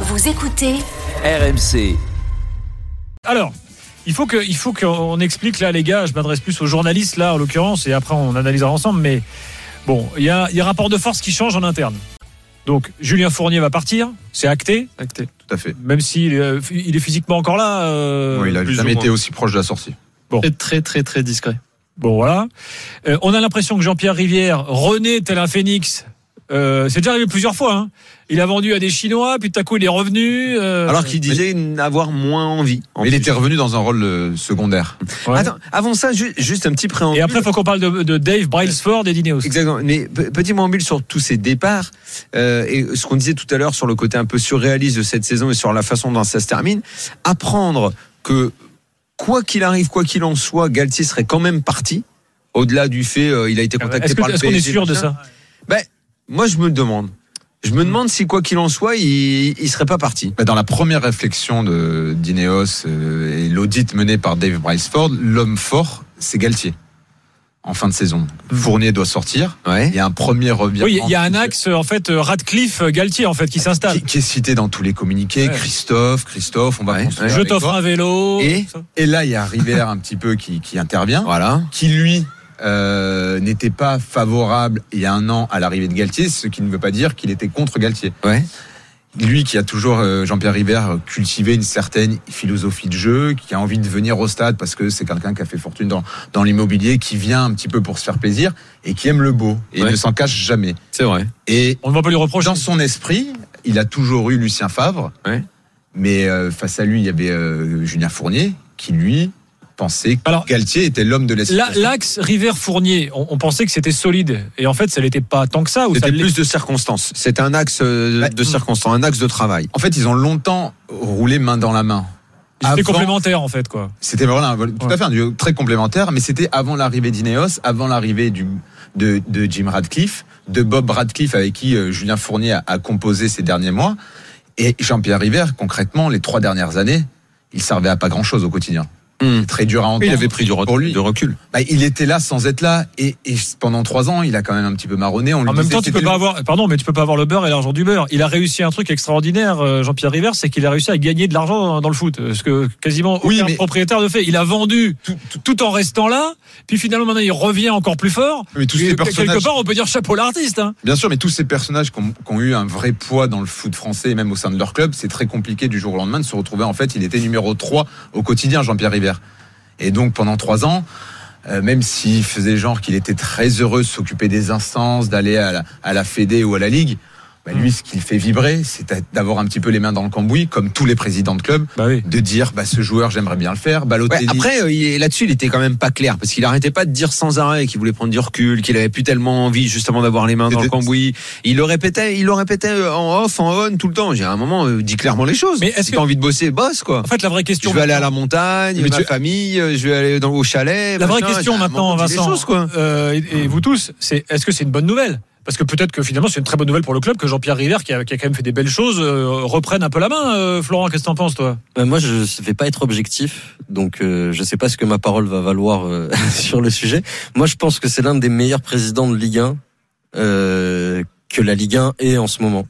Vous écoutez RMC. Alors, il faut que, il faut qu'on explique là, les gars. Je m'adresse plus aux journalistes là, en l'occurrence, et après on analysera ensemble. Mais bon, il y a, il y a un rapport de force qui change en interne. Donc, Julien Fournier va partir, c'est acté, Acté, tout à fait. même s'il est, il est physiquement encore là. euh, Oui, il a jamais été aussi proche de la sortie. Très très très très discret. Bon, voilà. Euh, on a l'impression que Jean-Pierre Rivière renaît tel un phénix. Euh, c'est déjà arrivé plusieurs fois. Hein. Il a vendu à des Chinois, puis tout à coup il est revenu. euh, Alors qu'il disait n'avoir moins envie. en Mais il était revenu dans un rôle euh, secondaire. ouais. Attends, avant ça, ju- juste un petit préambule. Et après, il faut qu'on parle de, de Dave Brailsford et d'Ineos. Exactement. Mais pe- petit préambule sur tous ces départs euh, et ce qu'on disait tout à l'heure sur le côté un peu surréaliste de cette saison et sur la façon dont ça se termine. Apprendre que quoi qu'il arrive, quoi qu'il en soit, Galtier serait quand même parti. Au-delà du fait, euh, il a été contacté Est-ce que- par le est-ce qu'on est sûr de ça? Ben, moi, je me le demande. Je me demande si quoi qu'il en soit, il, il serait pas parti. Bah, Dans la première réflexion de d'Ineos euh, et l'audit mené par Dave Briceford, l'homme fort, c'est Galtier. En fin de saison. Fournier doit sortir. Ouais. Il y a un premier revirement. Oui, il y a un axe en fait euh, Radcliffe-Galtier en fait qui s'installe. qui, qui est cité dans tous les communiqués. Ouais. Christophe, Christophe, on va Ouais, construire. Je t'offre un vélo. Et. Et là, il y a River un petit peu qui, qui intervient, Voilà. qui lui euh, n'était pas favorable il y a un an à l'arrivée de Galtier, ce qui ne veut pas dire qu'il était contre Galtier. Ouais. Lui qui a toujours, euh, Jean-Pierre River, euh, cultivé une certaine philosophie de jeu, qui a envie de venir au stade parce que c'est quelqu'un qui a fait fortune dans, dans l'immobilier, qui vient un petit peu pour se faire plaisir et qui aime le beau et Ouais. ne s'en cache jamais. C'est vrai. Et On ne va pas lui reprocher. dans son esprit, il a toujours eu Lucien Favre, Ouais. mais euh, face à lui, il y avait euh, Julien Fournier qui, lui, pensait que Alors, Galtier était l'homme de la La- situation. L'axe River-Fournier, on, on pensait que c'était solide. Et en fait, ça n'était pas tant que ça. C'était plus de circonstances. C'était un axe euh, Ouais. de circonstances, un axe de travail. En fait, ils ont longtemps roulé main dans la main. C'était Avant- complémentaire en fait. quoi. C'était voilà, tout Ouais. à fait un duo très complémentaire, mais c'était avant l'arrivée d'Ineos, avant l'arrivée du de, de Jim Radcliffe, de Bob Radcliffe avec qui euh, Julien Fournier a, a composé ces derniers mois, et Jean-Pierre River, concrètement, les trois dernières années, il servait à pas grand-chose au quotidien. C'est Très dur à entendre. Il avait pris du re- pour lui. de recul. Bah, il était là sans être là, et, et pendant trois ans, il a quand même un petit peu marronné. On En même temps, tu peux pas le- avoir, pardon, mais tu peux pas avoir le beurre et l'argent du beurre. Il a réussi un truc extraordinaire, euh, Jean-Pierre River, c'est qu'il a réussi à gagner de l'argent dans, le foot, ce que quasiment Oui, aucun mais- propriétaire ne fait. Il a vendu tout, tout en restant là, puis finalement maintenant il revient encore plus fort. Mais tous Et ces quelque personnages, part, on peut dire chapeau l'artiste. Hein. bien sûr, mais tous ces personnages qui ont, eu un vrai poids dans le foot français et même au sein de leur club, c'est très compliqué du jour au lendemain de se retrouver. En fait, il était numéro 3 au quotidien, Jean-Pierre River. Et donc pendant trois ans, euh, même s'il faisait genre qu'il était très heureux de s'occuper des instances, d'aller à la, à la Fédé ou à la Ligue, bah, lui, ce qui le fait vibrer, c'est d'avoir un petit peu les mains dans le cambouis, comme tous les présidents de club, Bah oui. de dire bah, ce joueur, j'aimerais bien le faire. Ouais, Balotelli, après, euh, là-dessus, il était quand même pas clair parce qu'il arrêtait pas de dire sans arrêt qu'il voulait prendre du recul, qu'il avait plus tellement envie justement d'avoir les mains dans le cambouis. Il le répétait, il le répétait euh, en off, en on tout le temps. J'ai à un moment euh, dit clairement les choses. Mais est-ce si que- t'as envie de bosser, bosse quoi. En fait, la vraie question. Je vais aller à la montagne, Mais ma tu- famille, je vais aller dans au chalet. La vraie question maintenant, Vincent, choses, quoi. euh, et, et vous tous, c'est est-ce que c'est une bonne nouvelle? Parce que peut-être que finalement c'est une très bonne nouvelle pour le club que Jean-Pierre River, qui a, qui a quand même fait des belles choses, euh, reprenne un peu la main. Euh, Florent, qu'est-ce que t'en penses, toi? Euh, moi, je ne vais pas être objectif, donc euh, je sais pas ce que ma parole va valoir sur le sujet. Moi, je pense que c'est l'un des meilleurs présidents de Ligue 1 euh, que la Ligue 1 est en ce moment.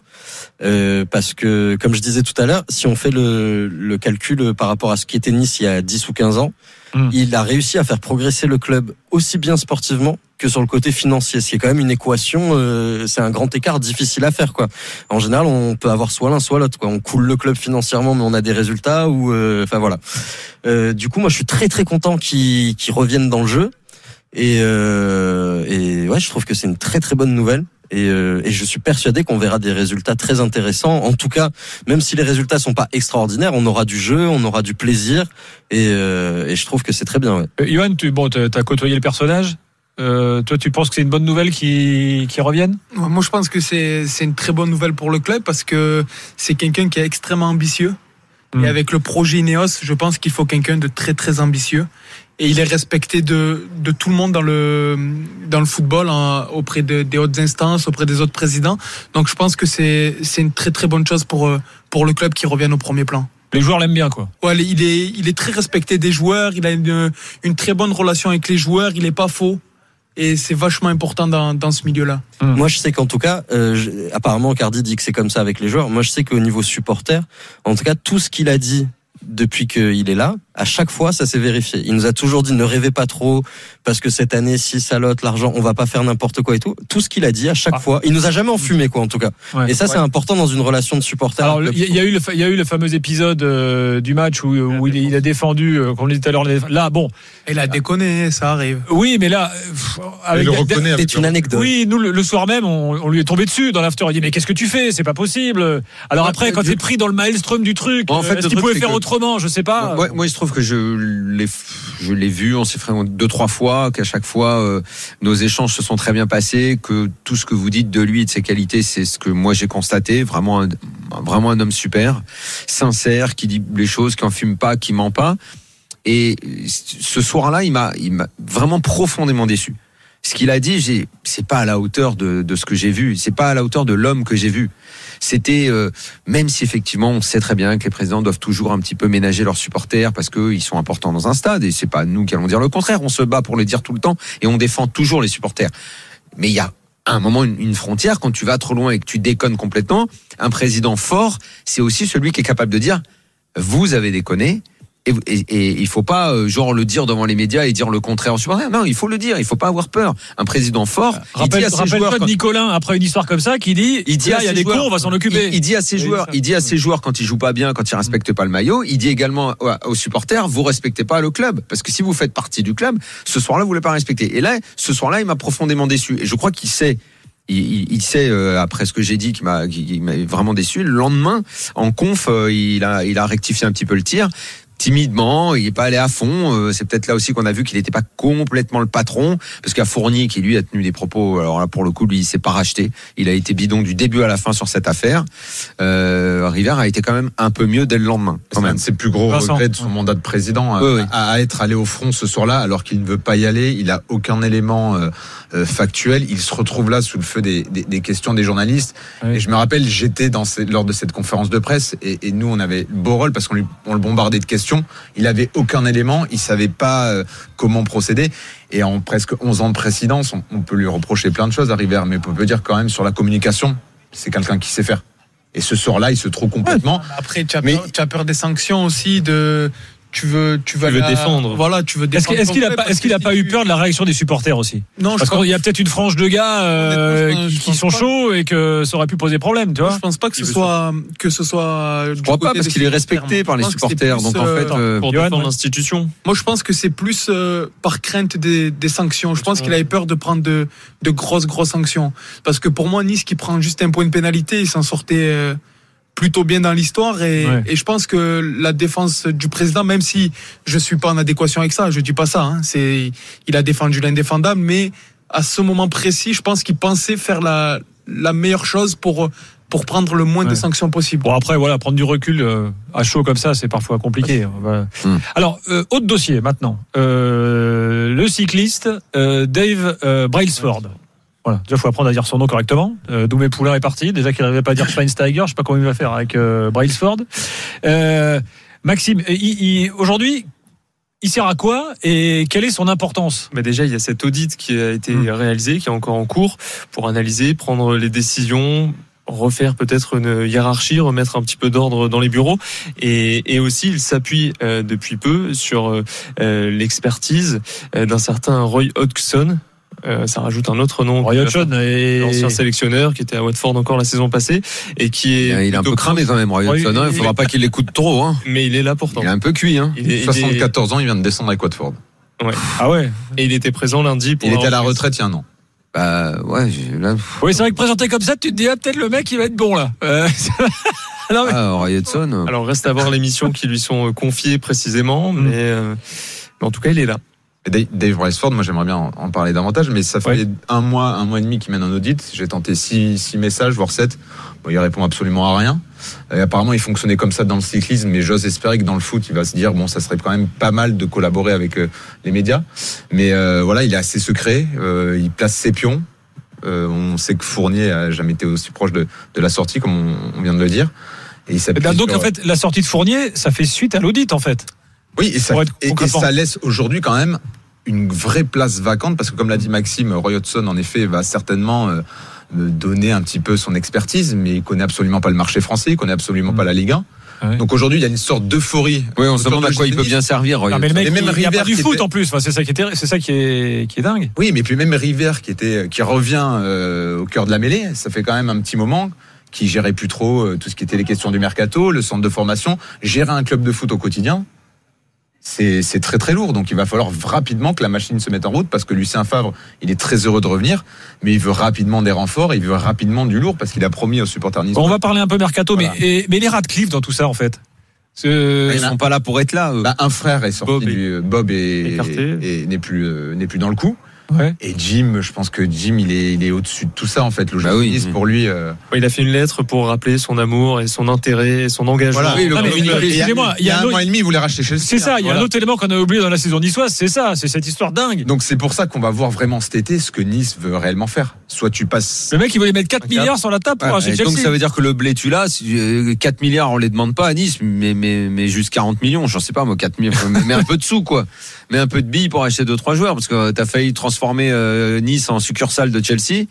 Parce que, comme je disais tout à l'heure, si on fait le, le calcul par rapport à ce qui était Nice il y a 10 ou 15 ans, Hmm. il a réussi à faire progresser le club aussi bien sportivement que sur le côté financier, ce qui est quand même une équation, euh, c'est un grand écart difficile à faire. quoi. En général, on peut avoir soit l'un, soit l'autre. On coule le club financièrement, mais on a des résultats. Ou, euh, enfin voilà. Euh, du coup, moi, je suis très très content qu'ils reviennent dans le jeu. Et, euh, et ouais, je trouve que c'est une très très bonne nouvelle. Et, euh, et je suis persuadé qu'on verra des résultats très intéressants. En tout cas, même si les résultats sont pas extraordinaires, on aura du jeu, on aura du plaisir. Et, euh, et je trouve que c'est très bien. Ouais. Johan, tu bon, t'as côtoyé le personnage? Euh, toi, tu penses que c'est une bonne nouvelle qui, qui revienne? Moi, je pense que c'est c'est une très bonne nouvelle pour le club parce que c'est quelqu'un qui est extrêmement ambitieux. Et avec le projet Ineos, je pense qu'il faut quelqu'un de très très ambitieux. Et il est respecté de, de tout le monde dans le, dans le football, hein, auprès de- des hautes instances, auprès des autres présidents. Donc je pense que c'est c'est une très très bonne chose pour, euh, pour le club qui revienne au premier plan. Les joueurs l'aiment bien, quoi. Ouais, il est, il est très respecté des joueurs, il a une, une très bonne relation avec les joueurs, il est pas faux. Et c'est vachement important dans, dans ce milieu-là. Moi, je sais qu'en tout cas, euh, je- apparemment, Cardi dit que c'est comme ça avec les joueurs. Moi, je sais qu'au niveau supporter, en tout cas, tout ce qu'il a dit depuis qu'il est là, à chaque fois, ça s'est vérifié. Il nous a toujours dit ne rêvez pas trop, parce que cette année, si salote, l'argent, on va pas faire n'importe quoi et tout. Tout ce qu'il a dit à chaque Ah. fois, il nous a jamais enfumé, quoi, en tout cas. Ouais. Et ça, c'est important dans une relation de supporter. Alors, il y, a- il y a eu le, fa- il y a eu le fameux épisode euh, du match où, où il, il a défendu, euh, comme on dit tout à l'heure, là, bon, Il a déconné, ça arrive. oui, mais là, pff, avec le des- reconnaît. avec c'est une anecdote. Oui, nous le, le soir même, on, on lui est tombé dessus dans l'after. Il dit mais qu'est-ce que tu fais? C'est pas possible. Alors Ouais, après, quand t'es pris dans le maelstrom du truc, En fait, euh, est-ce qu'il pouvait faire que- Je sais pas. Ouais, moi, il se trouve que je l'ai, je l'ai vu, on s'est fait deux, trois fois, qu'à chaque fois, euh, nos échanges se sont très bien passés, que tout ce que vous dites de lui et de ses qualités, c'est ce que moi j'ai constaté. Vraiment un, vraiment un homme super, sincère, qui dit les choses, qui en fume pas, qui ment pas. Et ce soir-là, il m'a, il m'a vraiment profondément déçu. Ce qu'il a dit, c'est pas à la hauteur de, de ce que j'ai vu. C'est pas à la hauteur de l'homme que j'ai vu. C'était, euh, même si effectivement, on sait très bien que les présidents doivent toujours un petit peu ménager leurs supporters parce qu'ils sont importants dans un stade et c'est pas nous qui allons dire le contraire. On se bat pour le dire tout le temps et on défend toujours les supporters. Mais il y a à un moment une frontière quand tu vas trop loin et que tu déconnes complètement. Un président fort, c'est aussi celui qui est capable de dire vous avez déconné. Et, et, et il faut pas euh, genre le dire devant les médias et dire le contraire aux supporters. Non, il faut le dire. Il faut pas avoir peur. Un président fort, il dit Rappelle, à ses rappelle-toi joueurs de quand- Nicolas après une histoire comme ça qui dit il dit là à il y a des joueurs- cons, on va s'en occuper. Il, il dit à ses joueurs, il dit à ses joueurs quand ils jouent pas bien, quand ils respectent pas le maillot, il dit également aux- supporters, vous respectez pas le club, parce que si vous faites partie du club, ce soir-là vous voulez pas respecter. Et là, ce soir-là, il m'a profondément déçu. Et je crois qu'il sait. Il, sait euh, après ce que j'ai dit qui m'a m'a vraiment déçu. Le lendemain, en conf, euh, il a il a rectifié un petit peu le tir. Timidement, il n'est pas allé à fond. Euh, C'est peut-être là aussi qu'on a vu qu'il n'était pas complètement le patron, parce qu'il y a Fournier qui lui a tenu des propos. Alors là, pour le coup, lui, il s'est pas racheté. Il a été bidon du début à la fin sur cette affaire. Euh, River a été quand même un peu mieux dès le lendemain, quand C'est un même. de ses plus gros Vincent. regrets de son mandat de président, Oui, euh, oui. à, être allé au front ce soir-là, alors qu'il ne veut pas y aller. Il a aucun élément euh, factuel. Il se retrouve là sous le feu des, des- des questions des journalistes. Oui. Et je me rappelle, j'étais dans ces- lors de cette conférence de presse, et, et nous, on avait beau rôle parce qu'on lui- on le bombardait de questions. Il avait aucun élément. Il savait pas euh, comment procéder. Et en presque 11 ans de présidence, on, on peut lui reprocher plein de choses à River, mais on peut dire quand même sur la communication, c'est quelqu'un qui sait faire. Et ce soir-là, il se trouve complètement. Après, tu as, Mais- peur, tu as peur des sanctions aussi, de. Tu veux, tu veux, Tu veux la- défendre. Voilà, tu veux Est-ce défendre. qu'il est-ce qu'il a club pas, est-ce qu'il a pas eu peur de la réaction des supporters aussi Non, je Parce pense, qu'il y a peut-être une frange de gars euh, qui, sont chauds et que ça aurait pu poser problème, tu vois je pense pas que ce soit que ce soit. Je crois pas parce qu'il est respecté par les supporters. Donc en fait, euh, pour Johan, défendre l'institution. Moi, je pense que c'est plus euh, par crainte des, des sanctions. Je pense qu'il avait peur de prendre de, de grosses, grosses sanctions. Parce que pour moi, Nice qui prend juste un point de pénalité, il s'en sortait euh, plutôt bien dans l'histoire. Et, Ouais. et je pense que la défense du président, même si je suis pas en adéquation avec ça, je dis pas ça. Hein, c'est, il a défendu l'indéfendable, mais à ce moment précis, je pense qu'il pensait faire la, la meilleure chose pour pour prendre le moins de sanctions possible. Bon après voilà prendre du recul euh, à chaud comme ça c'est parfois compliqué. Voilà. Hmm. Alors euh, autre dossier maintenant Euh, le cycliste euh, Dave euh, Brailsford. Voilà déjà faut apprendre à dire son nom correctement. Euh, Doumé Poulain est parti déjà qu'il n'arrivait pas à dire Schweinsteiger je sais pas comment il va faire avec euh, Brailsford. Euh, Maxime il- il- aujourd'hui il sert à quoi et quelle est son importance? Mais déjà, il y a cet audit qui a été Mm. réalisé, qui est encore en cours, pour analyser, prendre les décisions, refaire peut-être une hiérarchie, remettre un petit peu d'ordre dans les bureaux. Et, et aussi, il s'appuie euh, depuis peu sur euh, euh, l'expertise euh, d'un certain Roy Hodgson. Euh, ça rajoute un autre nom. Roy Hodgson et L'ancien sélectionneur qui était à Watford encore la saison passée et qui est. il est un peu cramé quand même, Roy Hodgson, hein. Il il- faudra pas qu'il l'écoute trop. Hein. Mais il est là pourtant. Il est un peu cuit. Hein. Il est- il est- 74 ans, il vient de descendre avec Watford. ah ouais et il était présent lundi pour Il était à la retraite il y a un an. Bah ouais, là. oui c'est vrai que présenté comme ça tu te dis ah, peut-être le mec il va être bon là. Euh, non, mais- Ah, Roy Hodgson. Alors reste à voir les missions qui lui sont confiées précisément, Mm. mais, euh, mais en tout cas il est là. Dave- Brailsford, moi j'aimerais bien en parler davantage, mais ça fait Ouais. un mois, un mois et demi qu'il mène un audit. J'ai tenté six, six messages, voire sept. Bon, il répond absolument à rien. Et apparemment, il fonctionnait comme ça dans le cyclisme, mais j'ose espérer que dans le foot, il va se dire bon, ça serait quand même pas mal de collaborer avec euh, les médias. Mais euh, voilà, il est assez secret. euh, il place ses pions. Euh, on sait que Fournier a jamais été aussi proche de, de la sortie, comme on, on vient de le dire. Et il s'appuie donc sur- en fait la sortie de Fournier ça fait suite à l'audit en fait. Oui, et ça, et- ça laisse aujourd'hui quand même une vraie place vacante parce que comme l'a dit Maxime, Roy Hodgson en effet va certainement euh, donner un petit peu son expertise, mais il connaît absolument pas le marché français, il connaît absolument pas la Ligue 1. Ouais. Donc aujourd'hui, il y a une sorte d'euphorie. Oui, on se demande à de quoi il peut bien servir. Non, mais le mec, Et même il n'y a pas River du qui foot était- en plus. Enfin, c'est ça qui est, c'est ça qui est, qui est dingue. Oui, mais puis même River qui était qui revient euh, au cœur de la mêlée, ça fait quand même un petit moment qui gérait plus trop euh, tout ce qui était les questions du mercato, le centre de formation, gérer un club de foot au quotidien. C'est c'est très très lourd, donc il va falloir rapidement que la machine se mette en route parce que Lucien Favre, il est très heureux de revenir, mais il veut rapidement des renforts, il veut rapidement du lourd parce qu'il a promis aux supporters niçois. Bon, on va parler un peu mercato, Voilà. mais, et- mais les Radcliffe dans tout ça, en fait. C'est- Ils sont pas là pour être là. eux. Bah, un frère est sorti Bob est- du Bob est, écarté. et n'est plus euh, n'est plus dans le coup. Ouais. Et Jim, je pense que Jim, il est il est au-dessus de tout ça en fait. Le jeu Bah de oui. pour lui. euh, Il a fait une lettre pour rappeler son amour et son intérêt et son engagement. Voilà. Oui, le Non, mais communiqué. il- Excusez-moi, il y a, un un mois et demi, il voulait racheter Chelsea. C'est ça, il y a Voilà. un autre élément qu'on a oublié dans la saison niçoise, c'est ça, c'est cette histoire dingue. Donc c'est pour ça qu'on va voir vraiment cet été ce que Nice veut réellement faire. Soit tu passes. Le mec, il voulait mettre 4 Un milliards sur la table pour Ouais, acheter et Chelsea. donc ça veut dire que le blé tu l'as, si, euh, 4 milliards on les demande pas à Nice, mais, mais, mais juste 40 millions, j'en sais pas moi, 4 millions, mais un peu de sous quoi, mais un peu de billes pour acheter deux trois joueurs parce que t'as failli transformer euh, Nice en succursale de Chelsea.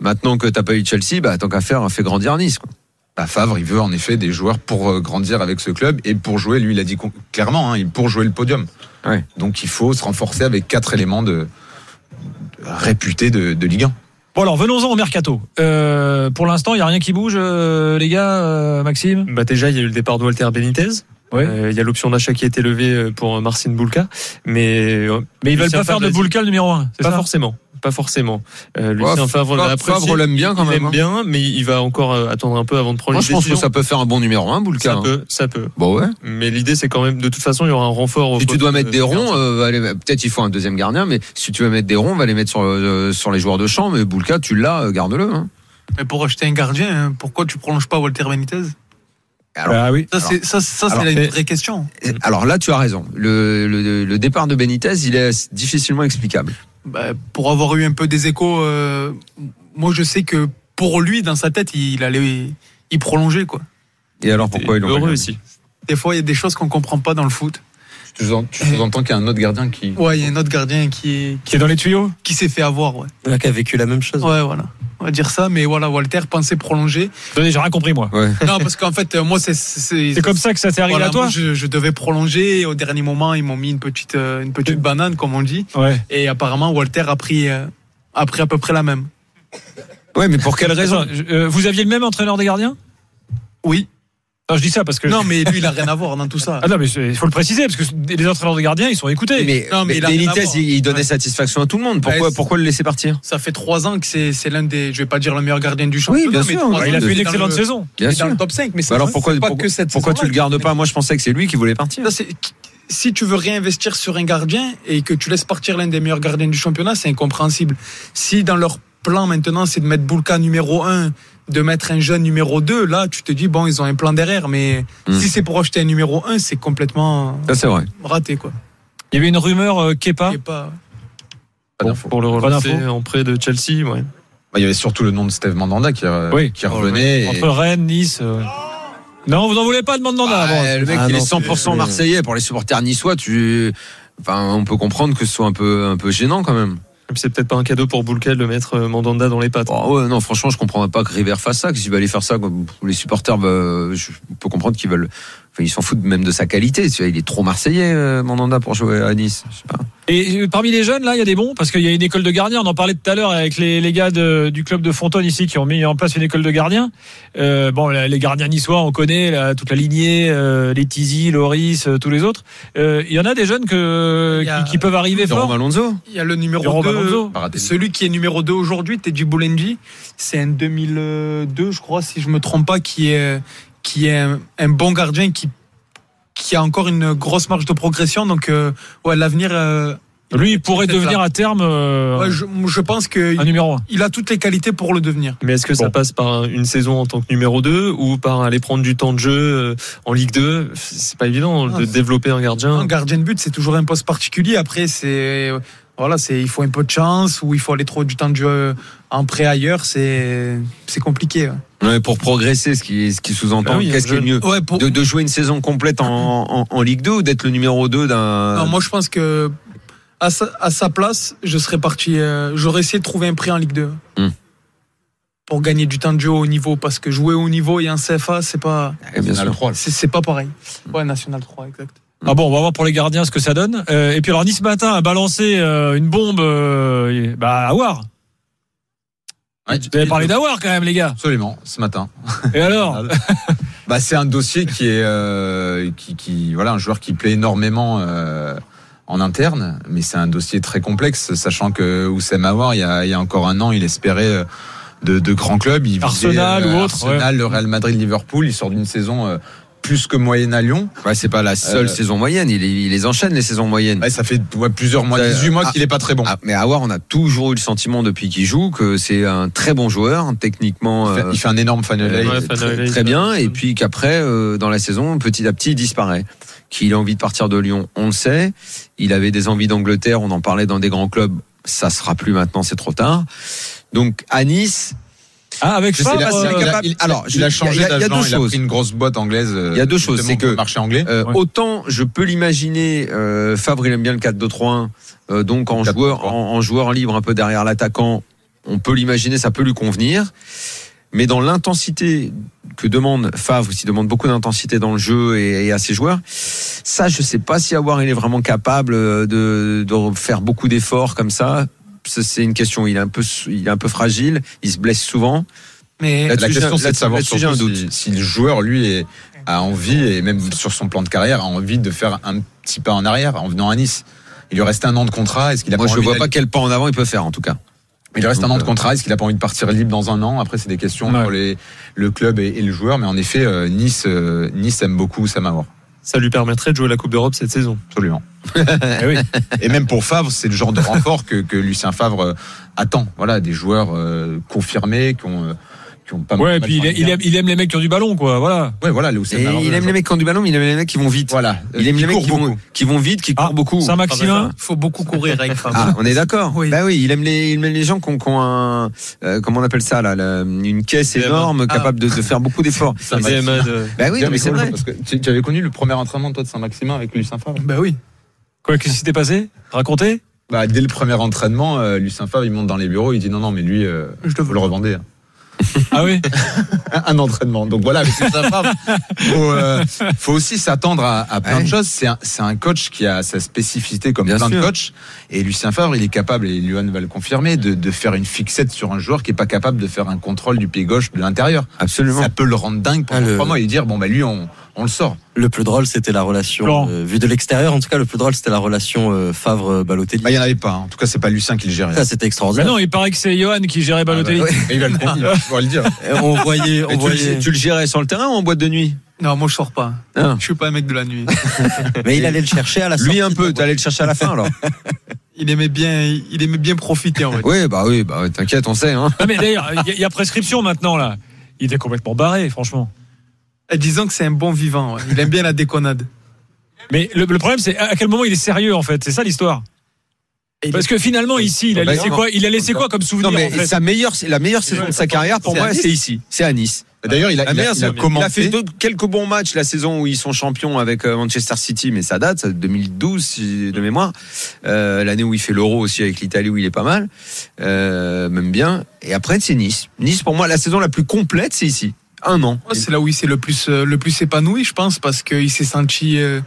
Maintenant que t'as pas eu Chelsea, bah tant qu'à faire, fait grandir Nice. Quoi. Bah, Favre, il veut en effet des joueurs pour euh, grandir avec ce club et pour jouer. Lui, il a dit clairement, hein, pour jouer le podium. Ouais. Donc il faut se renforcer avec quatre éléments de réputés de, de Ligue 1. Bon alors, venons-en au mercato. Euh, pour l'instant, il y a rien qui bouge, euh, les gars, euh, Maxime? Bah déjà, il y a eu le départ de Walter Benitez. Ouais. Euh, il y a l'option d'achat qui a été levée euh, pour Marcin Boulka, mais euh, Mais ils veulent pas faire de. Boulka le numéro 1 c'est Pas ça? forcément. Pas forcément. Euh, Lucien Ouais, Favre. Favre l'aime bien quand il même, aime hein. bien, mais il va encore attendre un peu avant de prendre Moi je pense que ça peut faire un bon numéro 1 Boulka. Ça hein. peut, ça peut. Bon ouais. Mais l'idée, c'est quand même, de toute façon, il y aura un renfort. au Si tu dois de- mettre des ronds, euh, peut-être il faut un deuxième gardien, mais si tu veux mettre des ronds, on va les mettre sur, euh, sur les joueurs de champ. Mais Boulka, tu l'as, garde-le. Hein. Mais pour acheter un gardien, hein, pourquoi tu prolonges pas Walter Benitez? Alors, Ah oui. Ça, c'est ça, ça, c'est alors, la- vraie question. alors là, tu as raison. Le, le, le départ de Benitez, il est difficilement explicable. Bah, pour avoir eu un peu des échos, euh, moi je sais que pour lui, dans sa tête, il allait y prolonger quoi. Et alors pourquoi ils l'ont pas heureux. Des fois, il y a des choses qu'on comprend pas dans le foot. Tu sous- tu sous-entends qu'il y a un autre gardien qui. Ouais, il y a un autre gardien qui Qui est dans les tuyaux qui s'est fait avoir. Ouais, Là, qui a vécu la même chose. ouais, voilà. On va dire ça, mais voilà, Walter pensait prolonger. Attendez, j'ai rien compris, moi. Ouais. non, parce qu'en fait, euh, moi, c'est c'est C'est comme ça que ça t'est arrivé voilà, à toi moi, je, je devais prolonger. Et au dernier moment, ils m'ont mis une petite euh, une petite banane, comme on dit. Ouais. Et apparemment, Walter a pris euh, a pris à peu près la même. Ouais, mais pour quelle raison vous aviez le même entraîneur des gardiens? Oui. Non, je dis ça parce que. Non, mais lui, il a rien à voir dans tout ça. Ah non, mais il faut le préciser parce que les entraîneurs de gardiens, ils sont écoutés. mais, Non, mais mais il Benitez, il, il donnait Ouais. satisfaction à tout le monde. Pourquoi, Ouais, pourquoi le laisser partir? Ça fait trois ans que c'est c'est l'un des, je vais pas dire le meilleur gardien du championnat. bien mais sûr. il a fait une excellente le- saison. il est dans le top 5, mais c'est Bah alors pourquoi, pas pourquoi, que cette pourquoi tu le gardes pas? Moi, je pensais que c'est lui qui voulait partir. Si tu veux réinvestir sur un gardien et que tu laisses partir l'un des meilleurs gardiens du championnat, c'est incompréhensible. Si dans leur plan maintenant, c'est de mettre Boulka numéro 1, de mettre un jeune numéro 2, là, tu te dis, bon, ils ont un plan derrière, mais Hmm. si c'est pour acheter un numéro 1, c'est complètement Ça, c'est vrai. raté, quoi. Il y avait une rumeur euh, Kepa. Et pas... Pour le Pas relancer d'infos. en prêt de Chelsea, ouais. Bah, il y avait surtout le nom de Steve Mandanda qui, euh, Oui. qui revenait. et- Entre Rennes, Nice. euh. Non, vous n'en voulez pas de Mandanda. Ah, bon. le mec, Ah il non, est 100% c'est- marseillais. Pour les supporters niçois, tu, enfin, on peut comprendre que ce soit un peu, un peu gênant quand même. C'est peut-être pas un cadeau pour Boulka de mettre euh, Mandanda dans les pattes. Oh, ouais, non, franchement, je comprends pas que River fasse ça. Que s'il va aller faire ça, les supporters, bah, je peux comprendre qu'ils veulent. Enfin, ils s'en foutent même de sa qualité. Tu vois, Il est trop marseillais, euh, Mandanda, pour jouer à Nice. Je sais pas. Et euh, parmi les jeunes, là, il y a des bons, parce qu'il y a une école de gardiens. On en parlait tout à l'heure avec les, les gars de- du club de Fontaine ici qui ont mis en place une école de gardiens. Euh, bon, les gardiens niçois, on connaît là, toute la lignée, euh, les Tizi, Loris, euh, tous les autres. Euh, Il y en a des jeunes que, Il y a- qui, qui peuvent arriver fort? Alonso. Il y a le numéro Jérôme 2, Alonso. Baratelli. celui qui est numéro 2 aujourd'hui, Teddy Boulenji. C'est un 2002, je crois, si je me trompe pas, qui est, qui est un, un bon gardien qui, qui a encore une grosse marge de progression. Donc, euh, ouais, l'avenir, euh, Lui, il pourrait devenir là. à terme euh, ouais, je, je pense qu'il un numéro 1. il a toutes les qualités pour le devenir. Mais est-ce que ça passe par une saison en tant que numéro 2 ou par aller prendre du temps de jeu en Ligue 2 C'est pas évident Ah, de c'est- développer un gardien. Un gardien de but, c'est toujours un poste particulier. Après, c'est voilà, c'est il faut un peu de chance ou il faut aller trop du temps de jeu en prêt ailleurs. C'est c'est compliqué. ouais. Ouais, pour progresser, ce qui, ce qui sous-entend, Bah oui, qu'est-ce qui est mieux Ouais, pour, de, de jouer une saison complète en, en, en Ligue 2 ou d'être le numéro 2 d'un. Non, moi je pense que à sa, à sa place, je serais parti. euh, J'aurais essayé de trouver un prix en Ligue 2 Hmm. pour gagner du temps de jeu au haut niveau, parce que jouer au niveau et un CFA, c'est pas, bien National sûr. 3, là. c'est c'est pas pareil. Ouais, National 3, exact. Ah bon, on va voir pour les gardiens ce que ça donne. Euh, et puis alors Nice matin a balancé euh, une bombe euh, bah, à War. Ouais, Vous avez parlé d'Awar quand même les gars. Absolument, ce matin. Et alors Bah, c'est un dossier qui est euh, qui, qui voilà un joueur qui plaît énormément euh, en interne, mais c'est un dossier très complexe, sachant que Oussem Aouar, il y a, il y a encore un an, il espérait euh, de, de grands clubs, il visait, Arsenal ou autre, Arsenal, le Real Madrid, Liverpool, il sort d'une saison euh, plus que moyenne à Lyon. Ouais, c'est pas la seule Euh, saison moyenne. Il, il les enchaîne les saisons moyennes. Ouais, ça fait ouais, plusieurs mois, Ça, 18 mois ah, qu'il est pas très bon. Ah, mais Awar, on a toujours eu le sentiment depuis qu'il joue que c'est un très bon joueur, techniquement. il, fait, euh, il fait un énorme fan euh, Ouais, très, très bien, et puis qu'après, euh, dans la saison, petit à petit, il disparaît. Qu'il a envie de partir de Lyon, on le sait. Il avait des envies d'Angleterre, on en parlait dans des grands clubs. Ça sera plus maintenant, c'est trop tard. Donc à Nice, Ah avec Je ça sais Il a, pas euh, si il a- capable- il- alors, il a changé il y a- il y a d'agent, deux il a choses. pris une grosse boîte anglaise. euh, Il y a deux choses, c'est que- le marché anglais. Euh, Ouais. Autant je peux l'imaginer, euh, Favre il aime bien le 4-2-3-1, euh, donc en 4-2-3. joueur, en, en joueur libre un peu derrière l'attaquant, on peut l'imaginer, ça peut lui convenir. Mais dans l'intensité que demande Favre, qui demande beaucoup d'intensité dans le jeu et, et à ses joueurs, ça je sais pas si avoir il est vraiment capable de, de faire beaucoup d'efforts comme ça. C'est une question. Il est un peu, il est un peu fragile. Il se blesse souvent. Mais La question, c'est de savoir surtout si, si le joueur, lui, a envie, et même sur son plan de carrière, a envie de faire un petit pas en arrière en venant à Nice. Il lui reste un an de contrat. Est-ce qu'il a Moi, pas je envie vois pas quel pas en avant il peut faire en tout cas. Il lui reste un an de euh, contrat. Est-ce qu'il a pas envie de partir libre dans un an? Après, c'est des questions Ouais. pour les, le club et, et le joueur. Mais en effet, euh, Nice, euh, Nice aime beaucoup Samawa. Ça lui permettrait de jouer la Coupe d'Europe cette saison. Absolument. eh oui. Et même pour Favre, c'est le genre de renfort que, que Lucien Favre euh, attend. Voilà, des joueurs euh, confirmés qui ont, euh, qui ont pas Ouais, puis il, aime, il aime les mecs qui ont du ballon quoi, voilà. Ouais, voilà, le Oussem Et il aime le les mecs qui ont du ballon, mais il aime les mecs qui vont vite. Voilà. Il aime les mecs courent qui vont, qui vont vite, qui courent Ah, beaucoup. Saint-Maximin il faut beaucoup courir avec. Ah, on est d'accord. Oui. Bah oui, il aime les, il aime les gens qui ont, qui ont un, euh, comment on appelle ça là, la- une caisse énorme, Ah. capable de, de faire beaucoup d'efforts. Un DMA de- Bah oui, non, mais c'est vrai. Parce que tu, tu avais connu le premier entraînement toi de Saint-Maximin avec Lucien Favre. Bah oui. Quoi, qu'est-ce qui s'était passé? Racontez Bah, dès le premier entraînement, euh, Lucien Favre il monte dans les bureaux, il dit non non mais lui, euh, Je le vous le revendez. hein. Ah oui Un, entraînement. Donc voilà, Lucien Favre, faut, euh, faut aussi s'attendre à, à plein Ouais. de choses. C'est un, c'est un coach qui a sa spécificité comme Bien plein sûr. de coachs. Et Lucien Favre, il est capable, et Luan va le confirmer, de, de faire une fixette sur un joueur qui est pas capable de faire un contrôle du pied gauche de l'intérieur. Absolument. Ça peut le rendre dingue pendant Ah, le- trois mois et dire bon bah lui on, on le sort. Le plus drôle, c'était la relation, euh, vu de l'extérieur, en tout cas, le plus drôle, c'était la relation euh, Favre-Balotelli. Bah, il y en avait pas. hein. En tout cas, c'est pas Lucien qui le gérait. Ça, c'était Mais extraordinaire. non, il paraît que c'est Johan qui gérait Balotelli. Ah bah, Et il va le, il va pouvoir le dire. Et on voyait, on tu, voyait, le, tu le gérais sur le terrain ou en boîte de nuit? Non, moi je sors pas. Ah. Je suis pas un mec de la nuit. mais il allait le chercher à la sortie. Lui un peu, tu allais le chercher à la fin alors. Il aimait bien, il aimait bien profiter en fait. Oui, bah oui, bah t'inquiète, on sait. Hein. Ah, mais d'ailleurs, il y a- il y, a prescription maintenant là. Il était complètement barré, franchement. Et disons que c'est un bon vivant. ouais. Il aime bien la déconnade. Mais le, le problème, c'est à quel moment il est sérieux en fait? C'est ça l'histoire. Parce que finalement ici, il a Bah, laissé non. quoi? Il a laissé quoi comme souvenir Non mais en fait? sa meilleure, la meilleure saison de sa carrière pour moi, Nice. c'est ici, c'est à Nice. D'ailleurs, il a, il a, il a il fait quelques bons matchs la saison où ils sont champions avec euh, Manchester City, mais ça date, ça, 2012 si- de mémoire. Euh, L'année où il fait l'Euro aussi avec l'Italie où il est pas mal, euh, même bien. Et après c'est Nice. Nice pour moi la saison la plus complète c'est ici. Un an. Ouais, c'est là où il s'est le plus, euh, le plus épanoui, je pense, parce qu'il s'est senti euh,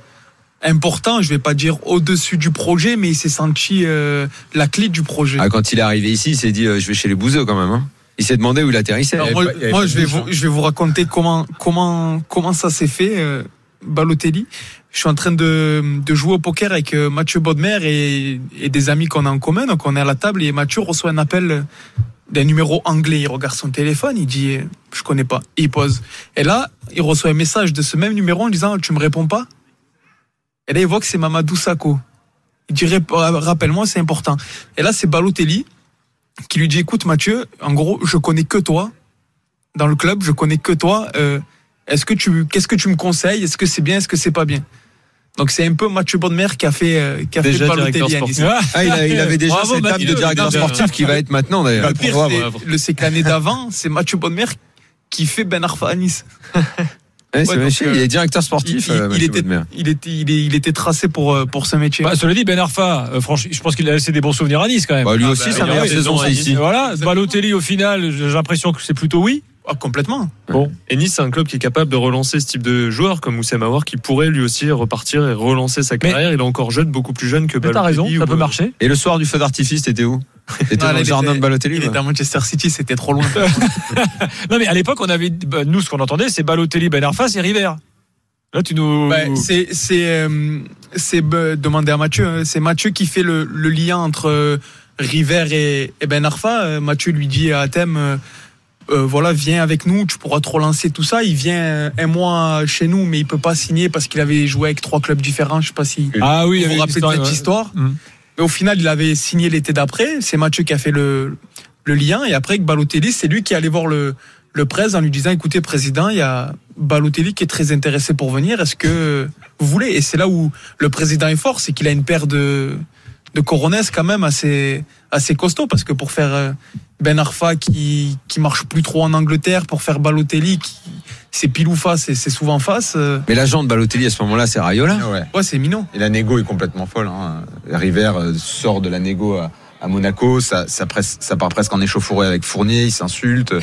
important. Je vais pas dire au-dessus du projet, mais il s'est senti euh, la clé du projet. Ah, quand il est arrivé ici, il s'est dit euh, je vais chez les bouseux quand même. hein. Il s'est demandé où il atterrissait. Alors, moi, pas- il moi, je vais vous, je vais vous raconter comment, comment, comment ça s'est fait, euh, Balotelli. Je suis en train de, de jouer au poker avec Mathieu Bodmer et, et des amis qu'on a en commun. Donc, on est à la table et Mathieu reçoit un appel d'un numéro anglais. Il regarde son téléphone, il dit, je connais pas. Il pose. Et là, il reçoit un message de ce même numéro en disant, tu me réponds pas? Et là, il voit que c'est Mamadou Sakho. Il dit, rappelle-moi, c'est important. Et là, c'est Balotelli qui lui dit écoute Mathieu, en gros, je connais que toi dans le club, je connais que toi. euh, est-ce que tu, qu'est-ce que tu me conseilles? Est-ce que c'est bien? Est-ce que c'est pas bien? Donc c'est un peu Mathieu Bonnemer qui a fait, euh, qui a Déjà fait Balotelli à Nice. Ah, Ah, il, a- il avait déjà Bravo, cette table de directeur sportif qui va être maintenant d'ailleurs. Le pire, le- c'est que l'année d'avant, c'est Mathieu Bonnemer qui fait Ben Arfa à Nice. Ouais, c'est Ouais, donc, euh, il est directeur sportif. il, euh, il était, il, était, il, était tracé pour, euh, pour ce métier. Bah, cela dit, Ben Arfa, euh, franchement, je pense qu'il a laissé des bons souvenirs à Nice quand même. Bah, lui Ah, aussi, bah, sa meilleure saison, c'est ici. Voilà, Balotelli au final, j'ai l'impression que c'est plutôt oui. Ah, complètement. Bon, Et Nice, c'est un club qui est capable de relancer ce type de joueur comme Moussa Mawar qui pourrait lui aussi repartir et relancer sa carrière. Il est encore jeune, beaucoup plus jeune que mais t'as raison, Balotelli ça peut euh, marcher. Et le soir du feu d'artifice, t'étais où? T'étais Non, dans le jardin de Balotelli Il était à Manchester City, c'était trop loin. Non mais à l'époque, on avait, bah, nous, ce qu'on entendait, c'est Balotelli, Ben Arfa, c'est River. Là, tu nous. Bah, c'est c'est euh, c'est euh, demander à Mathieu. hein. C'est Mathieu qui fait le, le lien entre euh, River et, et Ben Arfa. Euh, Mathieu lui dit à Athème, euh, voilà, viens avec nous, tu pourras te relancer tout ça. Il vient euh, un mois chez nous, mais il peut pas signer parce qu'il avait joué avec trois clubs différents. Je sais pas si ah oui, vous vous rappelez de cette ouais. histoire. Mhm. Mais au final, il avait signé l'été d'après. C'est Mathieu qui a fait le, le lien. Et après, avec Balotelli, c'est lui qui est allé voir le, le presse en lui disant écoutez, président, il y a Balotelli qui est très intéressé pour venir. Est-ce que vous voulez? Et c'est là où le président est fort c'est qu'il a une paire de, de coronesses quand même assez, assez costaud. Parce que pour faire euh, Ben Arfa qui, qui marche plus trop en Angleterre, pour faire Balotelli qui. C'est pile ou face et c'est souvent face. euh, Mais l'agent de Balotelli à ce moment-là, c'est Rayola. Ouais. ouais, c'est minot. Et la négo est complètement folle. Hein. River euh, sort de la négo à, à Monaco, ça, ça, presse- ça part presque en échauffourée avec Fournier, ils s'insultent.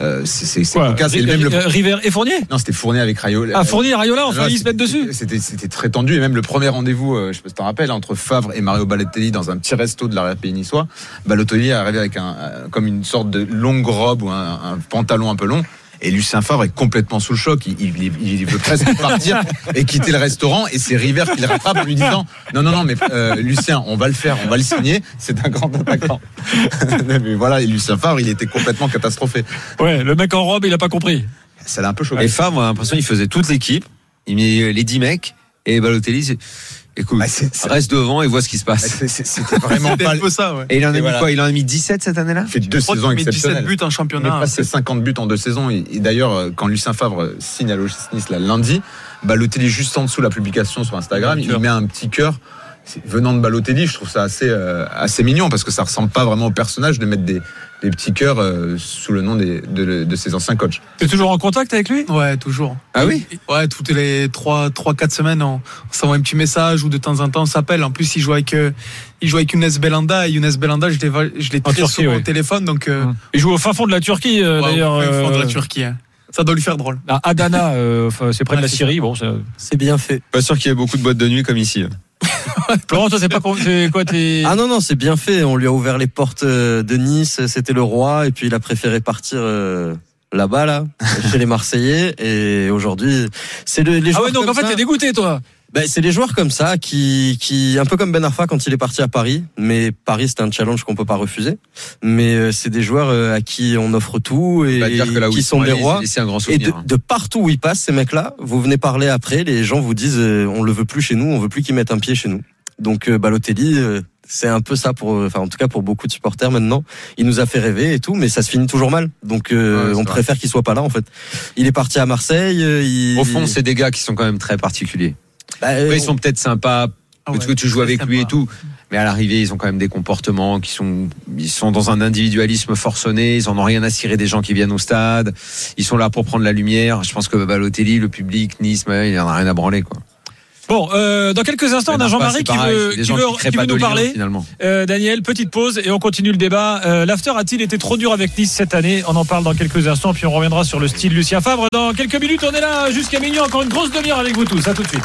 Euh, c'est cocasse. Et Ri- même le- River et Fournier? Non, c'était Fournier avec Rayola. Ah, Fournier et Rayola, enfin, ils se mettent dessus. C'était très tendu et même le premier rendez-vous, euh, je sais pas si t'en rappelles, entre Favre et Mario Balotelli dans un petit resto de l'arrière-pays niçois. Balotelli est arrivé avec un comme une sorte de longue robe ou un, un pantalon un peu long. Et Lucien Favre est complètement sous le choc. Il, il- il veut presque partir et quitter le restaurant. Et c'est River qui le rattrape en lui disant Non, non, non, mais euh, Lucien, on va le faire, on va le signer. C'est un grand attaquant. mais voilà, et Lucien Favre, il était complètement catastrophé. Ouais, le mec en robe, il a pas compris. Ça l'a un peu choqué. Et Favre, on a l'impression qu'il faisait toute l'équipe. Il met les 10 mecs. Et Balotelli, c'est. Écoute, Ah, c'est- reste devant et vois ce qui se passe. c'est- c'est- C'était vraiment pas. un peu ça, ouais. Et il en a Et mis voilà. quoi Il en a mis 17 cette année-là Il fait deux saisons qu'il met 17 exceptionnelles. buts en On est championnat. passé 50 buts en deux saisons. Et, et d'ailleurs, euh, quand Lucien Favre signe à l'OGC Nice là, lundi, Balotelli juste en dessous la publication sur Instagram, il met un petit cœur. Venant de Balotelli, je trouve ça assez euh, assez mignon parce que ça ressemble pas vraiment au personnage de mettre des, des petits cœurs euh, sous le nom des, de, de ses anciens coachs. T'es toujours en contact avec lui? Ouais, toujours. Ah oui? Ouais, toutes les 3 3 4 semaines on, on s'envoie un petit message ou de temps en temps on s'appelle. En plus, il joue avec euh, il joue avec Younes Belanda et Younes Belanda, je l'ai très Turquie, souvent ouais. au téléphone donc euh, Il joue au fin fond de la Turquie, euh, ouais, d'ailleurs. au fin fond de la Turquie. hein. Ça doit lui faire drôle. à Adana, euh, c'est près de la Syrie. Bon, C'est bien fait. Pas sûr qu'il y ait beaucoup de boîtes de nuit comme ici. Florent, toi, c'est pas quoi tes. Ah non, non, c'est bien fait. On lui a ouvert les portes euh, de Nice, c'était le roi, et puis il a préféré partir euh, là-bas, là, chez les Marseillais. Et aujourd'hui, c'est le- les Ah joueurs ouais, donc comme en fait, ça- t'es dégoûté, toi. Ben, c'est les joueurs comme ça qui, qui, un peu comme Ben Arfa quand il est parti à Paris. Mais Paris, c'est un challenge qu'on peut pas refuser. Mais euh, c'est des joueurs euh, à qui on offre tout et où qui sont des rois. C'est un grand Et de, souvenir. hein. de partout où ils passent, ces mecs-là, vous venez parler après, les gens vous disent euh, on le veut plus chez nous, on veut plus qu'ils mettent un pied chez nous. Donc Balotelli, c'est un peu ça pour, enfin en tout cas pour beaucoup de supporters maintenant. Il nous a fait rêver et tout, mais ça se finit toujours mal. Donc euh, Ouais, on vrai. préfère qu'il soit pas là en fait. Il est parti à Marseille. il... Au fond, c'est des gars qui sont quand même très particuliers. Bah, euh, Après, ils sont peut-être sympas Ah parce ouais, que tu joues avec lui et tout. Mais à l'arrivée, ils ont quand même des comportements qui sont, ils sont dans un individualisme forcené. Ils en ont rien à cirer des gens qui viennent au stade. Ils sont là pour prendre la lumière. Je pense que Balotelli, le public, Nice, il en a rien à branler, quoi. Bon, euh, dans quelques instants, on a Jean-Marie qui veut, qui veut, veut nous parler. finalement. Euh, Daniel, petite pause et on continue le débat. Euh, L'after a-t-il été trop dur avec Nice cette année? On en parle dans quelques instants, puis on reviendra sur le style Lucien Favre. Dans quelques minutes, on est là jusqu'à minuit, encore une grosse demi-heure avec vous tous. À tout de suite.